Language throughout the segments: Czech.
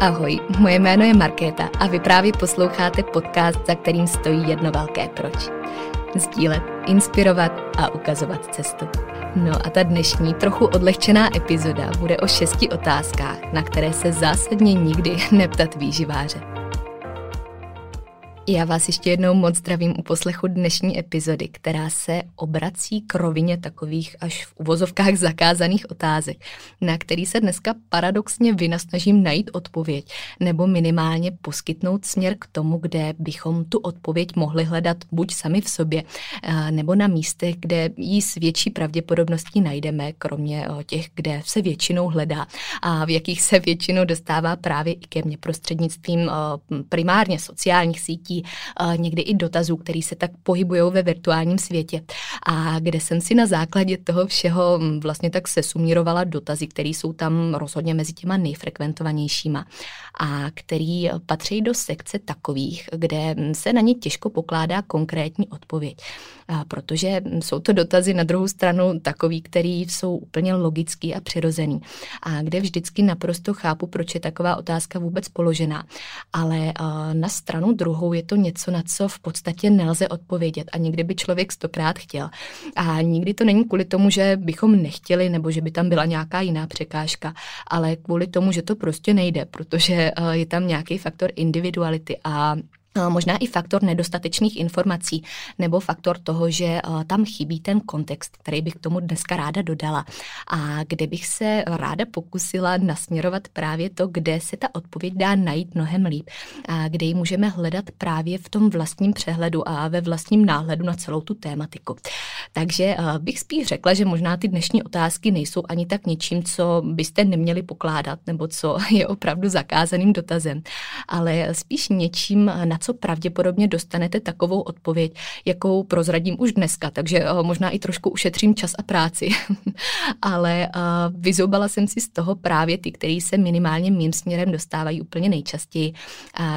Ahoj, moje jméno je Markéta a vy právě posloucháte podcast, za kterým stojí jedno velké proč. Sdílet, inspirovat a ukazovat cestu. No a ta dnešní trochu odlehčená epizoda bude o šesti otázkách, na které se zásadně nikdy neptat výživáře. Já vás ještě jednou moc zdravím u poslechu dnešní epizody, která se obrací k rovině takových až v uvozovkách zakázaných otázek, na který se dneska paradoxně vynasnažím najít odpověď nebo minimálně poskytnout směr k tomu, kde bychom tu odpověď mohli hledat buď sami v sobě, eh, nebo na místech, kde ji s větší pravděpodobností najdeme, kromě eh, těch, kde se většinou hledá a v jakých se většinou dostává právě i ke mně prostřednictvím eh, primárně sociálních sítí, někdy i dotazů, který se tak pohybují ve virtuálním světě a kde jsem si na základě toho všeho vlastně tak sesumírovala dotazy, které jsou tam rozhodně mezi těma nejfrekventovanějšíma a který patří do sekce takových, kde se na ně těžko pokládá konkrétní odpověď. Protože jsou to dotazy na druhou stranu takový, který jsou úplně logický a přirozený a kde vždycky naprosto chápu, proč je taková otázka vůbec položená. Ale na stranu druhou je to něco, na co v podstatě nelze odpovědět a někdy by člověk stokrát chtěl. A nikdy to není kvůli tomu, že bychom nechtěli nebo že by tam byla nějaká jiná překážka, ale kvůli tomu, že to prostě nejde, protože eh, je tam nějaký faktor individuality a možná i faktor nedostatečných informací nebo faktor toho, že tam chybí ten kontext, který bych k tomu dneska ráda dodala a kde bych se ráda pokusila nasměrovat právě to, kde se ta odpověď dá najít mnohem líp a kde ji můžeme hledat právě v tom vlastním přehledu a ve vlastním náhledu na celou tu tématiku. Takže bych spíš řekla, že možná ty dnešní otázky nejsou ani tak něčím, co byste neměli pokládat nebo co je opravdu zakázaným dotazem, ale spíš něčím, na co pravděpodobně dostanete takovou odpověď, jakou prozradím už dneska, takže uh, možná i trošku ušetřím čas a práci. Ale uh, vyzoubala jsem si z toho právě ty, který se minimálně mým směrem dostávají úplně nejčastěji,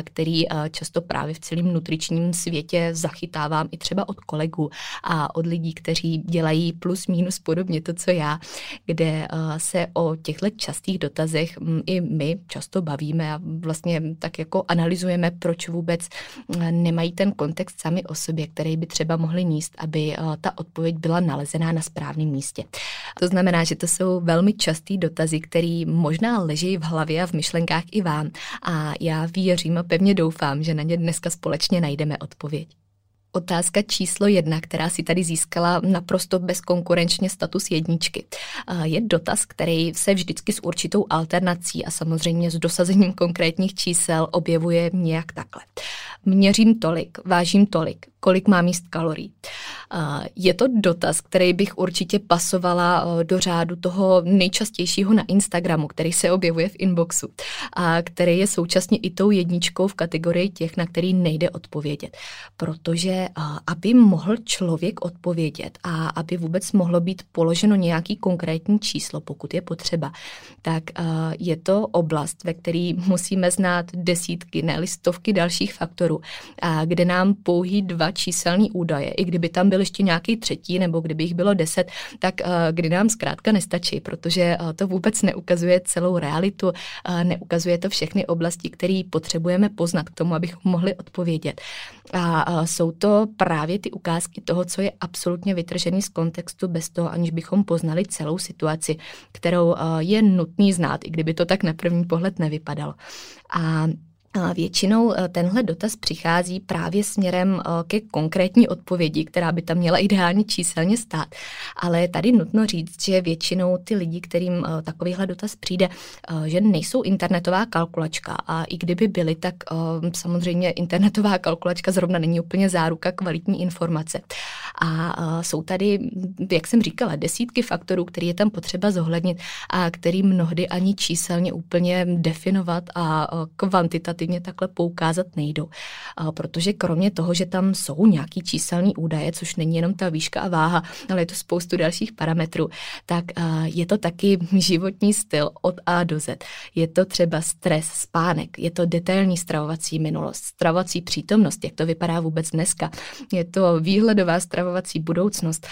který uh, často právě v celém nutričním světě zachytávám i třeba od kolegů a od lidí, kteří dělají plus minus podobně to, co já, kde se o těchto častých dotazech um, i my často bavíme a vlastně tak jako analyzujeme, proč vůbec nemají ten kontext sami o sobě, který by třeba mohli níst, aby eh, ta odpověď byla nalezená na správném místě. To znamená, že to jsou velmi častý dotazy, který možná leží v hlavě a v myšlenkách i vám. A já věřím a pevně doufám, že na ně dneska společně najdeme odpověď. Otázka číslo jedna, která si tady získala naprosto bezkonkurenčně status jedničky, je dotaz, který se vždycky s určitou alternací a samozřejmě s dosazením konkrétních čísel objevuje nějak takhle. Měřím tolik, vážím tolik, kolik má míst kalorií. Je to dotaz, který bych určitě pasovala do řádu toho nejčastějšího na Instagramu, který se objevuje v inboxu a který je současně i tou jedničkou v kategorii těch, na který nejde odpovědět. Protože aby mohl člověk odpovědět a aby vůbec mohlo být položeno nějaký konkrétní číslo, pokud je potřeba, tak je to oblast, ve které musíme znát desítky, ne stovky dalších faktorů, kde nám pouhý dva číselný údaje, i kdyby tam byl ještě nějaký třetí, nebo kdyby jich bylo deset, tak kdy nám zkrátka nestačí, protože to vůbec neukazuje celou realitu, neukazuje to všechny oblasti, které potřebujeme poznat k tomu, abychom mohli odpovědět. A jsou to právě ty ukázky toho, co je absolutně vytržený z kontextu bez toho, aniž bychom poznali celou situaci, kterou je nutný znát, i kdyby to tak na první pohled nevypadalo. A Většinou eh, tenhle dotaz přichází právě směrem eh, ke konkrétní odpovědi, která by tam měla ideálně číselně stát. Ale tady nutno říct, že většinou ty lidi, kterým eh, takovýhle dotaz přijde, že nejsou internetová kalkulačka a i kdyby byly, tak samozřejmě internetová kalkulačka zrovna není úplně záruka kvalitní informace. A jsou tady, jak jsem říkala, desítky faktorů, které je tam potřeba zohlednit a který mnohdy ani číselně úplně definovat a kvantitativně takhle poukázat nejdou. protože kromě toho, že tam jsou nějaký číselný údaje, což není jenom ta výška a váha, ale je to spoustu dalších parametrů, tak je to taky životní styl od A do Z. Je to třeba stres, spánek, je to detailní stravovací minulost, stravovací přítomnost, jak to vypadá vůbec dneska, je to výhledová stravovací budoucnost,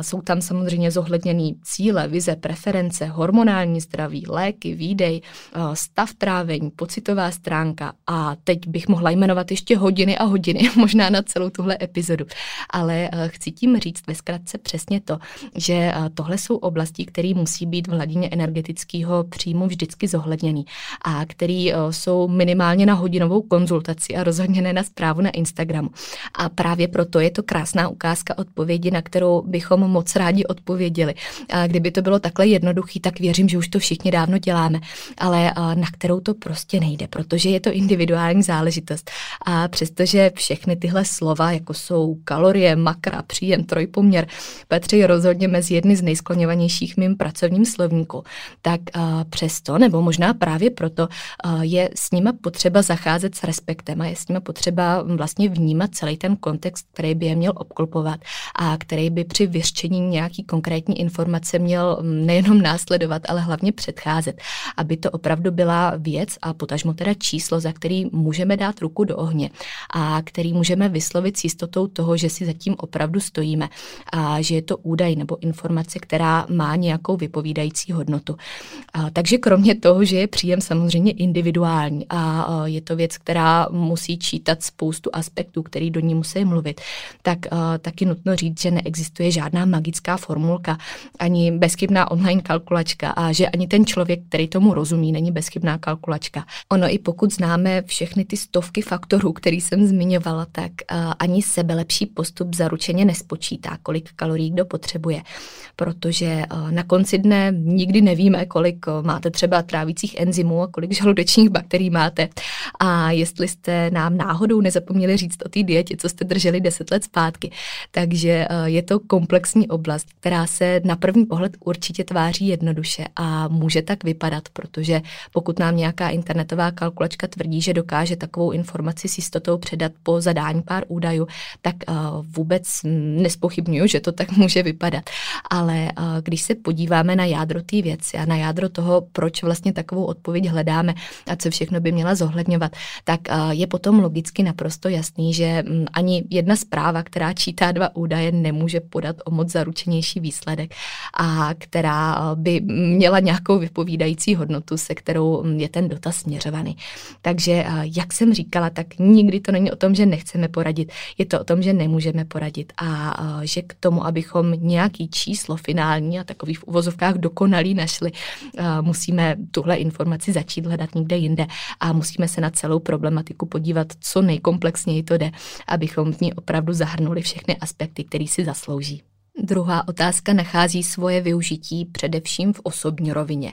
jsou tam samozřejmě zohledněný cíle, vize, preference, hormonální zdraví, léky, výdej, stav trávení, pocitová stránka a teď bych mohla jmenovat ještě hodiny a hodiny, možná na celou tuhle epizodu. Ale chci tím říct ve zkratce přesně to, že tohle jsou oblasti, které musí být v hladině energetického příjmu vždycky zohledněný a který jsou minimálně na hodinovou konzultaci a rozhodně ne na zprávu na Instagramu. A právě proto je to krásná ukázka odpovědi, na kterou bychom moc rádi odpověděli. A kdyby to bylo takhle jednoduchý, tak věřím, že už to všichni dávno děláme, ale na kterou to prostě nejde, protože je to individuální záležitost. A přestože všechny tyhle slova, jako jsou kalorie, makra, příjem, trojpoměr, patří rozhodně mezi jedny z nejskloněvanějších mým pracovním slovníku, tak přesto, nebo možná právě proto, je s nima potřeba zacházet s respektem a je s nima potřeba vlastně vnímat celý ten kontext, který by je měl obklopovat a který by při vyřčení nějaký konkrétní informace měl nejenom následovat, ale hlavně předcházet, aby to opravdu byla věc a potažmo teda číslo, za který můžeme dát ruku do ohně a který můžeme vyslovit s jistotou toho, že si zatím opravdu stojíme a že je to údaj nebo informace, která má nějakou vypovídající hodnotu. A, takže kromě toho, že je příjem samozřejmě individuální a, a je to věc, která musí čítat spoustu aspektů, který do ní musí mluvit, tak a, taky nutno říct, že neexistuje žádná magická formulka, ani bezchybná online kalkulačka a že ani ten člověk, který tomu rozumí, není bezchybná kalkulačka. Ono i pokud známe všechny ty stovky faktorů, který jsem zmiňovala, tak uh, ani sebelepší postup zaručeně nespočítá, kolik kalorií kdo potřebuje, protože uh, na konci dne nikdy nevíme, kolik uh, máte třeba trávících enzymů a kolik žaludečních bakterií máte. A jestli jste nám náhodou nezapomněli říct o té dietě, co jste drželi deset let zpátky, takže je to komplexní oblast, která se na první pohled určitě tváří jednoduše a může tak vypadat, protože pokud nám nějaká internetová kalkulačka tvrdí, že dokáže takovou informaci s jistotou předat po zadání pár údajů, tak uh, vůbec nespochybnuju, že to tak může vypadat. Ale uh, když se podíváme na jádro té věci a na jádro toho, proč vlastně takovou odpověď hledáme a co všechno by měla zohledňovat, tak uh, je potom logicky naprosto jasný, že um, ani jedna zpráva, která čítá dva údaje, nemůže podat o moc zaručenější výsledek a která by měla nějakou vypovídající hodnotu, se kterou je ten dotaz směřovaný. Takže, jak jsem říkala, tak nikdy to není o tom, že nechceme poradit, je to o tom, že nemůžeme poradit. A že k tomu, abychom nějaký číslo finální a takový v uvozovkách dokonalý našli, musíme tuhle informaci začít hledat někde jinde. A musíme se na celou problematiku podívat, co nejkomplexněji to jde, abychom v ní opravdu zahrnuli všechny aspekty, které si zaslouží. Druhá otázka nachází svoje využití především v osobní rovině.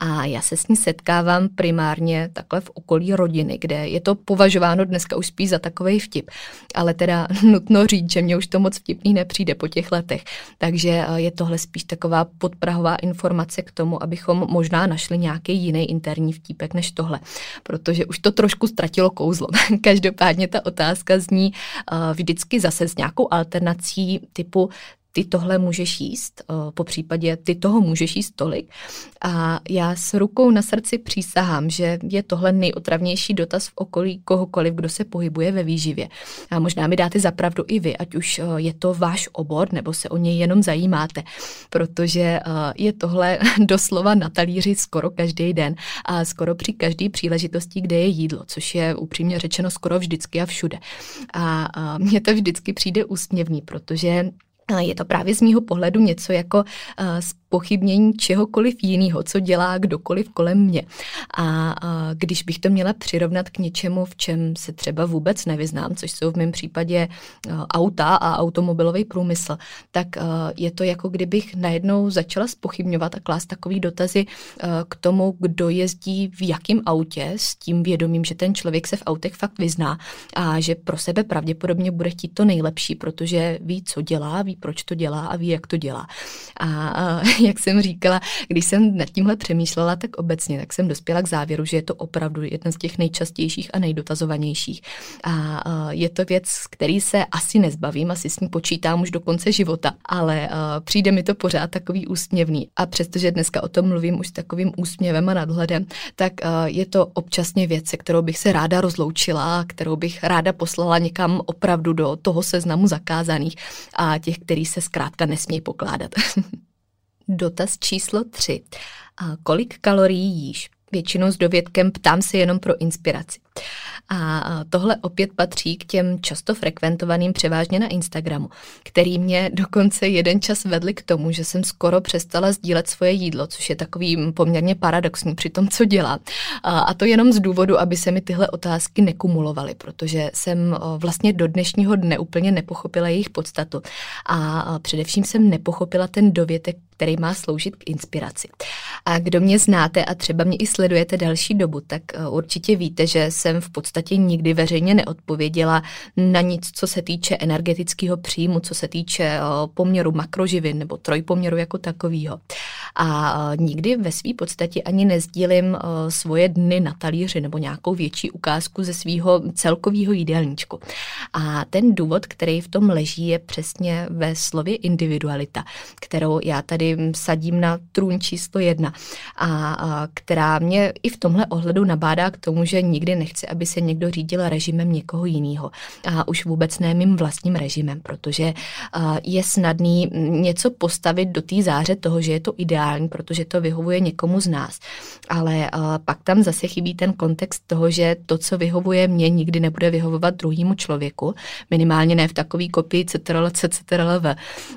A já se s ní setkávám primárně takhle v okolí rodiny, kde je to považováno dneska už spíš za takový vtip. Ale teda nutno říct, že mě už to moc vtipný nepřijde po těch letech. Takže eh, je tohle spíš taková podprahová informace k tomu, abychom možná našli nějaký jiný interní vtípek než tohle. Protože už to trošku ztratilo kouzlo. Každopádně ta otázka zní uh, vždycky zase s nějakou alternací typu ty tohle můžeš jíst, eh, po případě ty toho můžeš jíst tolik. A já s rukou na srdci přísahám, že je tohle nejotravnější dotaz v okolí kohokoliv, kdo se pohybuje ve výživě. A možná mi dáte zapravdu i vy, ať už eh, je to váš obor, nebo se o něj jenom zajímáte, protože eh, je tohle doslova na talíři skoro každý den a skoro při každé příležitosti, kde je jídlo, což je upřímně řečeno skoro vždycky a všude. A mně to vždycky přijde úsměvný, protože je to právě z mýho pohledu něco jako pochybnění čehokoliv jiného, co dělá kdokoliv kolem mě. A, a když bych to měla přirovnat k něčemu, v čem se třeba vůbec nevyznám, což jsou v mém případě auta a automobilový průmysl, tak je to jako kdybych najednou začala spochybňovat a klást takový dotazy k tomu, kdo jezdí v jakém autě, s tím vědomím, že ten člověk se v autech fakt vyzná a že pro sebe pravděpodobně bude chtít to nejlepší, protože ví, co dělá, ví, proč to dělá a ví, jak to dělá. A jak jsem říkala, když jsem nad tímhle přemýšlela tak obecně, tak jsem dospěla k závěru, že je to opravdu jedna z těch nejčastějších a nejdotazovanějších. A je to věc, který se asi nezbavím, asi s ní počítám už do konce života, ale přijde mi to pořád takový úsměvný. A přestože dneska o tom mluvím už s takovým úsměvem a nadhledem, tak je to občasně věc, se kterou bych se ráda rozloučila, kterou bych ráda poslala někam opravdu do toho seznamu zakázaných a těch, který se zkrátka nesmí pokládat. Dotaz číslo 3. Kolik kalorií jíš? Většinou s dovědkem ptám se jenom pro inspiraci. A tohle opět patří k těm často frekventovaným převážně na Instagramu, který mě dokonce jeden čas vedli k tomu, že jsem skoro přestala sdílet svoje jídlo, což je takový poměrně paradoxní při tom, co dělá. A to jenom z důvodu, aby se mi tyhle otázky nekumulovaly, protože jsem vlastně do dnešního dne úplně nepochopila jejich podstatu. A především jsem nepochopila ten dovětek, který má sloužit k inspiraci. A kdo mě znáte a třeba mě i sledujete další dobu, tak určitě víte, že jsem v podstatě nikdy veřejně neodpověděla na nic, co se týče energetického příjmu, co se týče eh, poměru makroživin nebo trojpoměru jako takového. A eh, nikdy ve své podstatě ani nezdílím eh, svoje dny na talíři nebo nějakou větší ukázku ze svého celkového jídelníčku. A ten důvod, který v tom leží, je přesně ve slově individualita, kterou já tady sadím na trůn číslo jedna a, a která mě i v tomhle ohledu nabádá k tomu, že nikdy nechci, aby se někdo řídil režimem někoho jiného. A už vůbec ne mým vlastním režimem, protože je snadný něco postavit do té záře toho, že je to ideální, protože to vyhovuje někomu z nás. Ale pak tam zase chybí ten kontext toho, že to, co vyhovuje mně, nikdy nebude vyhovovat druhému člověku, minimálně ne v takový kopii CTRL, CTRL,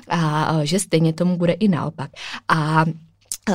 a že stejně tomu bude i naopak. A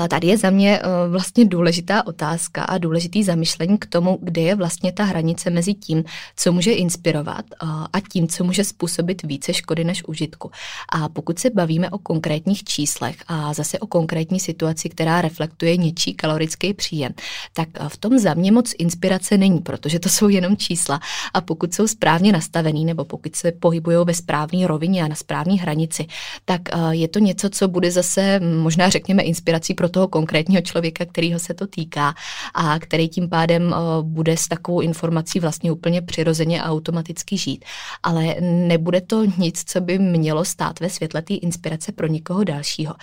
Tady je za mě eh, vlastně důležitá otázka a důležitý zamyšlení k tomu, kde je vlastně ta hranice mezi tím, co může inspirovat eh, a tím, co může způsobit více škody než užitku. A pokud se bavíme o konkrétních číslech a zase o konkrétní situaci, která reflektuje něčí kalorický příjem, tak eh, v tom za mě moc inspirace není, protože to jsou jenom čísla. A pokud jsou správně nastavený nebo pokud se pohybují ve správné rovině a na správné hranici, tak je to něco, co bude zase možná řekněme inspirací pro toho konkrétního člověka, kterého se to týká a který tím pádem eh, bude s takovou informací vlastně úplně přirozeně a automaticky žít. Ale nebude to nic, co by mělo stát ve světle té inspirace pro někoho dalšího.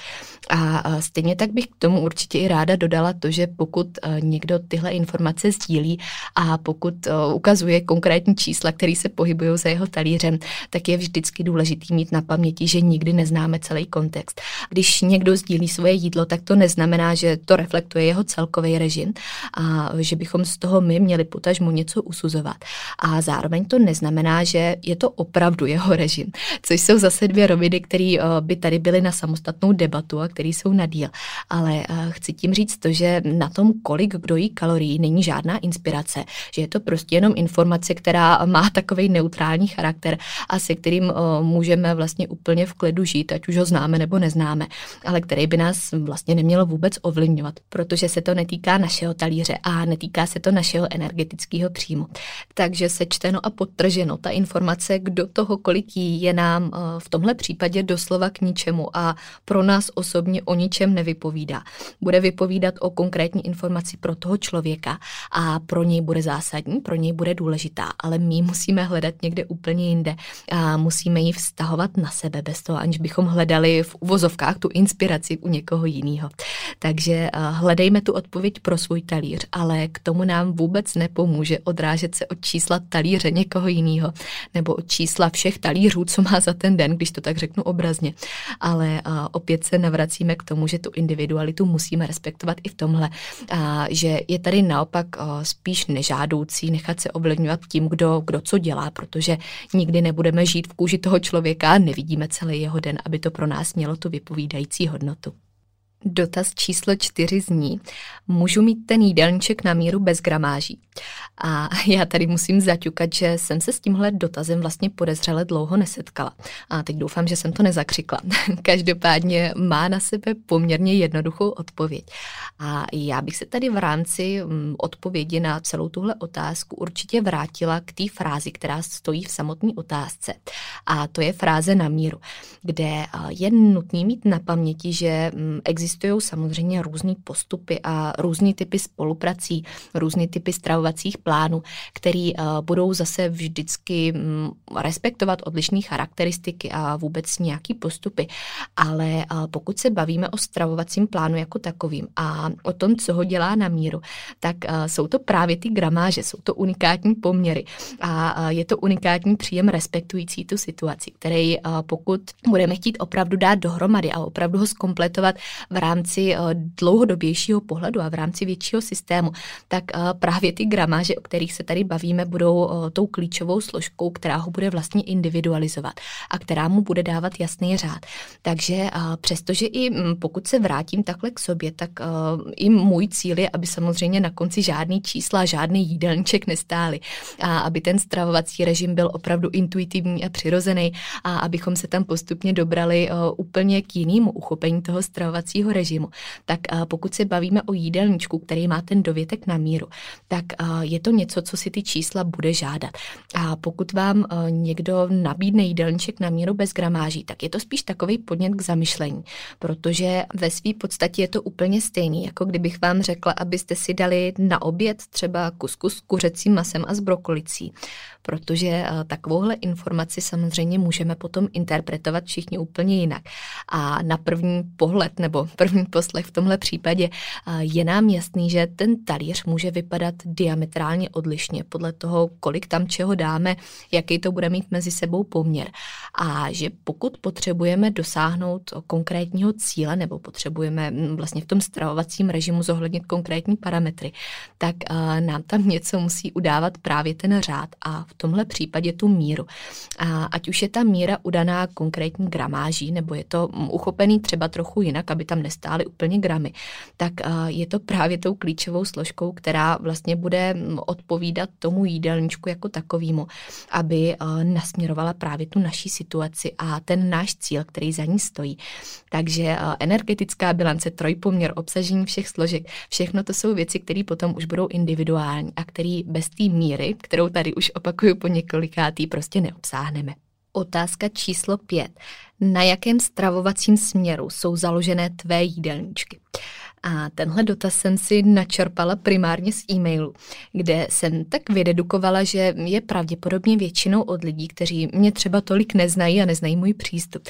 A eh, stejně tak bych k tomu určitě i ráda dodala to, že pokud eh, někdo tyhle informace sdílí a pokud ukazuje konkrétní čísla, které se pohybují za jeho talířem, tak je vždycky důležitý mít na paměti, že nikdy neznáme celý kontext. Když někdo sdílí svoje jídlo, tak to neznamená, že to reflektuje jeho celkový režim a že bychom z toho my měli potažmu něco usuzovat. A zároveň to neznamená, že je to opravdu jeho režim, což jsou zase dvě roviny, které eh, by tady byly na samostatnou debatu a které jsou na díl. Ale eh, chci tím říct to, že na tom, kolik kdo jí kalorií, není žádná inspirace, že je to prostě jenom informace, která má takový neutrální charakter a se kterým eh, můžeme vlastně úplně v klidu žít, ať už ho známe nebo neznáme, ale který by nás vlastně neměl nemělo vůbec ovlivňovat, protože se to netýká našeho talíře a netýká se to našeho energetického příjmu. Takže sečteno a podtrženo, ta informace, kdo toho kolik jí, je nám eh, v tomhle případě doslova k ničemu a pro nás osobně o ničem nevypovídá. Bude vypovídat o konkrétní informaci pro toho člověka a pro něj bude zásadní, pro něj bude důležitá, ale my musíme hledat někde úplně jinde a musíme ji vztahovat na sebe bez toho, aniž bychom hledali v uvozovkách tu inspiraci u někoho jiného. Takže eh, hledejme tu odpověď pro svůj talíř, ale k tomu nám vůbec nepomůže odrážet se od čísla talíře někoho jiného nebo od čísla všech talířů, co má za ten den, když to tak řeknu obrazně. Ale eh, opět se navracíme k tomu, že tu individualitu musíme respektovat i v tomhle, že je tady naopak eh, spíš nežádoucí nechat se ovlivňovat tím, kdo, kdo co dělá, protože nikdy nebudeme žít v kůži toho člověka nevidíme celý jeho den, aby to pro nás mělo tu vypovídající hodnotu. Dotaz číslo čtyři zní, můžu mít ten jídelníček na míru bez gramáží? A já tady musím zaťukat, že jsem se s tímhle dotazem vlastně podezřele dlouho nesetkala. A teď doufám, že jsem to nezakřikla. Každopádně má na sebe poměrně jednoduchou odpověď. A já bych se tady v rámci mm, odpovědi na celou tuhle otázku určitě vrátila k té frázi, která stojí v samotné otázce. A to je fráze na míru, kde je nutný mít na paměti, že mm, existuje existují samozřejmě různé postupy a různé typy spoluprací, různé typy stravovacích plánů, který budou zase vždycky mm, respektovat odlišné charakteristiky a vůbec nějaký postupy. Ale pokud se bavíme o stravovacím plánu jako takovým a o tom, co ho dělá na míru, tak jsou to právě ty gramáže, jsou to unikátní poměry a je to unikátní příjem respektující tu situaci, který pokud budeme chtít opravdu dát dohromady a opravdu ho zkompletovat v rámci dlouhodobějšího pohledu a v rámci většího systému, tak právě ty gramáže, o kterých se tady bavíme, budou tou klíčovou složkou, která ho bude vlastně individualizovat a která mu bude dávat jasný řád. Takže přestože i pokud se vrátím takhle k sobě, tak i můj cíl je, aby samozřejmě na konci žádný čísla, žádný jídelníček nestály a aby ten stravovací režim byl opravdu intuitivní a přirozený a abychom se tam postupně dobrali úplně k jinému uchopení toho stravovacího režimu. Tak pokud se bavíme o jídelníčku, který má ten dovětek na míru, tak je to něco, co si ty čísla bude žádat. A pokud vám někdo nabídne jídelníček na míru bez gramáží, tak je to spíš takový podnět k zamyšlení, protože ve své podstatě je to úplně stejný, jako kdybych vám řekla, abyste si dali na oběd třeba kuskus s kuřecím masem a s brokolicí protože eh, takovouhle informaci samozřejmě můžeme potom interpretovat všichni úplně jinak. A na první pohled nebo první poslech v tomhle případě je nám jasný, že ten talíř může vypadat diametrálně odlišně podle toho, kolik tam čeho dáme, jaký to bude mít mezi sebou poměr. A že pokud potřebujeme dosáhnout konkrétního cíle nebo potřebujeme hm, vlastně v tom stravovacím režimu zohlednit konkrétní parametry, tak nám tam něco musí udávat právě ten řád a v tomhle případě tu míru. A ať už je ta míra udaná konkrétní gramáží, nebo je to uchopený třeba trochu jinak, aby tam nestály úplně gramy, tak je to právě tou klíčovou složkou, která vlastně bude odpovídat tomu jídelníčku jako takovému, aby nasměrovala právě tu naší situaci a ten náš cíl, který za ní stojí. Takže energetická bilance, trojpoměr, obsažení všech složek, všechno to jsou věci, které potom už budou individuální a které bez té míry, kterou tady už opakuju po několikátý, prostě neobsáhneme. Otázka číslo pět. Na jakém stravovacím směru jsou založené tvé jídelníčky? A tenhle dotaz jsem si načerpala primárně z e-mailu, kde jsem tak vydedukovala, že je pravděpodobně většinou od lidí, kteří mě třeba tolik neznají a neznají můj přístup.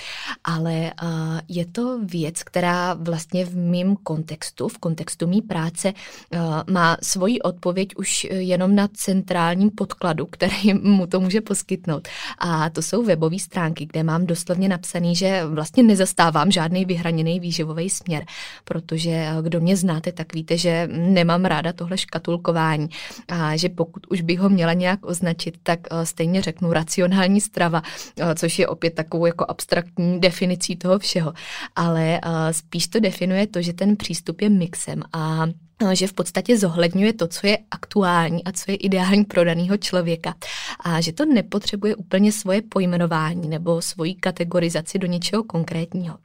Ale uh, je to věc, která vlastně v mém kontextu, v kontextu mý práce, uh, má svoji odpověď už jenom na centrálním podkladu, který mu to může poskytnout. A to jsou webové stránky, kde mám doslovně napsaný, že vlastně nezastávám žádný vyhraněný výživový směr, protože kdo mě znáte, tak víte, že nemám ráda tohle škatulkování a že pokud už bych ho měla nějak označit, tak eh, stejně řeknu racionální strava, eh, což je opět takovou jako abstraktní definicí toho všeho. Ale eh, spíš to definuje to, že ten přístup je mixem a že v podstatě zohledňuje to, co je aktuální a co je ideální pro daného člověka. A že to nepotřebuje úplně svoje pojmenování nebo svoji kategorizaci do něčeho konkrétního.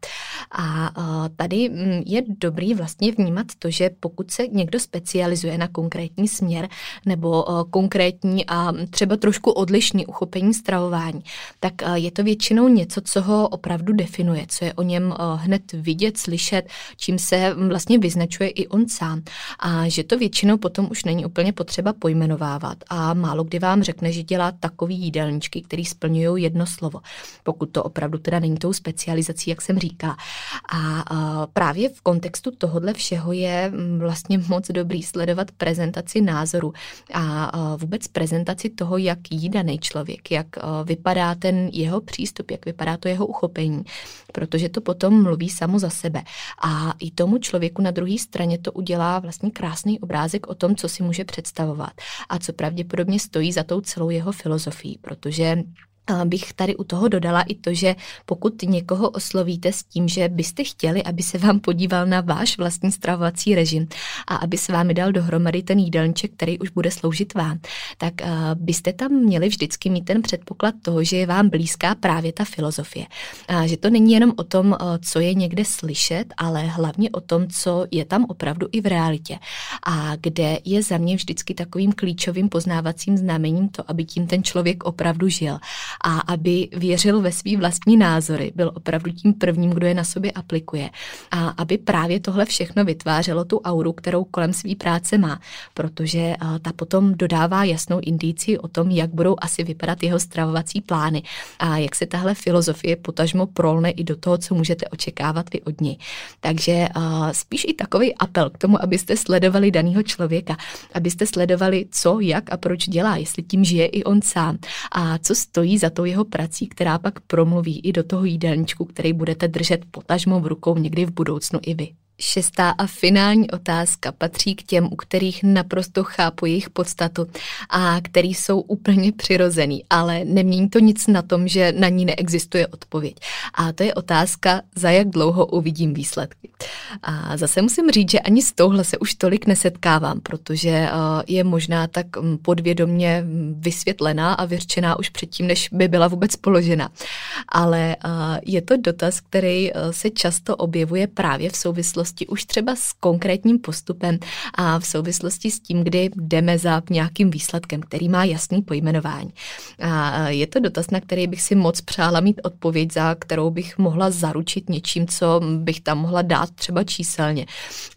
A tady mm, je dobrý vlastně vnímat to, že pokud se někdo specializuje na konkrétní směr nebo konkrétní a třeba trošku odlišný uchopení stravování, tak je to většinou něco, co ho opravdu definuje, co je o něm hned vidět, slyšet, čím se vlastně vyznačuje i on sám a že to většinou potom už není úplně potřeba pojmenovávat. A málo kdy vám řekne, že dělá takový jídelníčky, který splňují jedno slovo, pokud to opravdu teda není tou specializací, jak jsem říká. A právě v kontextu tohohle všeho je vlastně moc dobrý sledovat prezentaci názoru. A vůbec prezentaci toho, jak jí daný člověk, jak vypadá ten jeho přístup, jak vypadá to jeho uchopení, protože to potom mluví samo za sebe. A i tomu člověku na druhé straně to udělá vlastně krásný obrázek o tom, co si může představovat a co pravděpodobně stojí za tou celou jeho filozofií, protože bych tady u toho dodala i to, že pokud někoho oslovíte s tím, že byste chtěli, aby se vám podíval na váš vlastní stravovací režim a aby se vám dal dohromady ten jídelníček, který už bude sloužit vám, tak byste tam měli vždycky mít ten předpoklad toho, že je vám blízká právě ta filozofie. A že to není jenom o tom, co je někde slyšet, ale hlavně o tom, co je tam opravdu i v realitě. A kde je za mě vždycky takovým klíčovým poznávacím znamením to, aby tím ten člověk opravdu žil a aby věřil ve svý vlastní názory, byl opravdu tím prvním, kdo je na sobě aplikuje. A aby právě tohle všechno vytvářelo tu auru, kterou kolem své práce má, protože ta potom dodává jasnou indici o tom, jak budou asi vypadat jeho stravovací plány. A jak se tahle filozofie potažmo prolne i do toho, co můžete očekávat vy od něj. Takže spíš i takový apel k tomu, abyste sledovali daného člověka, abyste sledovali, co, jak a proč dělá, jestli tím žije i on sám. A co stojí za tou jeho prací, která pak promluví i do toho jídelníčku, který budete držet potažmo v rukou někdy v budoucnu i vy. Šestá a finální otázka patří k těm, u kterých naprosto chápu jejich podstatu a který jsou úplně přirozený, ale nemění to nic na tom, že na ní neexistuje odpověď. A to je otázka, za jak dlouho uvidím výsledky. A zase musím říct, že ani s touhle se už tolik nesetkávám, protože eh, je možná tak mm, podvědomně vysvětlená a vyřčená už předtím, než by byla vůbec položena. Ale eh, je to dotaz, který eh, se často objevuje právě v souvislosti už třeba s konkrétním postupem a v souvislosti s tím, kdy jdeme za nějakým výsledkem, který má jasný pojmenování. A je to dotaz, na který bych si moc přála mít odpověď, za kterou bych mohla zaručit něčím, co bych tam mohla dát třeba číselně.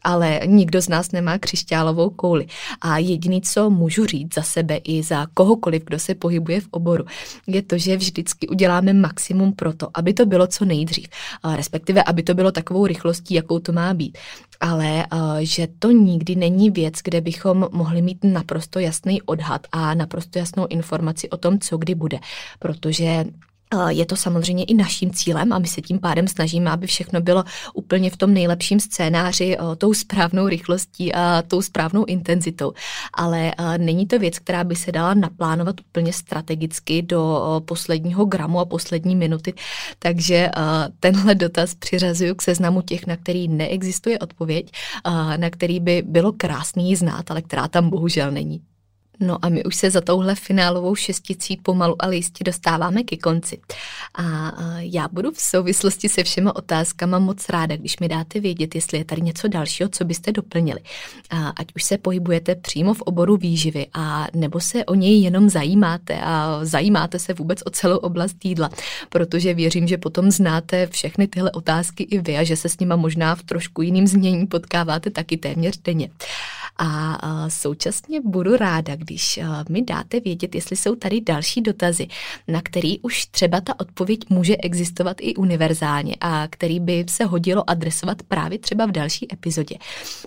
Ale nikdo z nás nemá křišťálovou kouli. A jediný, co můžu říct za sebe i za kohokoliv, kdo se pohybuje v oboru, je to, že vždycky uděláme maximum pro to, aby to bylo co nejdřív. Respektive, aby to bylo takovou rychlostí, jakou to má být. Ale že to nikdy není věc, kde bychom mohli mít naprosto jasný odhad a naprosto jasnou informaci o tom, co kdy bude. Protože je to samozřejmě i naším cílem a my se tím pádem snažíme, aby všechno bylo úplně v tom nejlepším scénáři, tou správnou rychlostí a tou správnou intenzitou. Ale není to věc, která by se dala naplánovat úplně strategicky do posledního gramu a poslední minuty. Takže tenhle dotaz přiřazuju k seznamu těch, na který neexistuje odpověď, na který by bylo krásný znát, ale která tam bohužel není. No a my už se za touhle finálovou šesticí pomalu ale jistě dostáváme ke konci. A já budu v souvislosti se všema otázkama moc ráda, když mi dáte vědět, jestli je tady něco dalšího, co byste doplnili. A ať už se pohybujete přímo v oboru výživy, a nebo se o něj jenom zajímáte a zajímáte se vůbec o celou oblast jídla, protože věřím, že potom znáte všechny tyhle otázky i vy a že se s nima možná v trošku jiným znění potkáváte taky téměř denně. A současně budu ráda, když mi dáte vědět, jestli jsou tady další dotazy, na který už třeba ta odpověď může existovat i univerzálně a který by se hodilo adresovat právě třeba v další epizodě.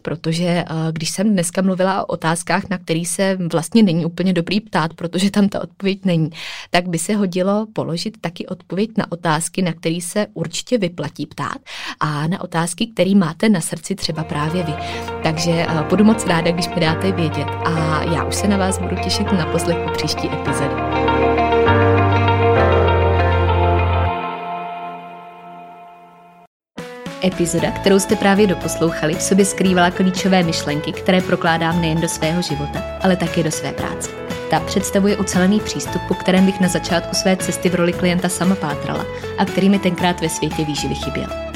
Protože když jsem dneska mluvila o otázkách, na který se vlastně není úplně dobrý ptát, protože tam ta odpověď není, tak by se hodilo položit taky odpověď na otázky, na který se určitě vyplatí ptát a na otázky, které máte na srdci třeba právě vy. Takže budu moc ráda, když mi dáte vědět a já už se na vás budu těšit na poslechu příští epizody. Epizoda, kterou jste právě doposlouchali, v sobě skrývala klíčové myšlenky, které prokládám nejen do svého života, ale také do své práce. Ta představuje ucelený přístup, po kterém bych na začátku své cesty v roli klienta sama pátrala a který mi tenkrát ve světě výživy chyběl.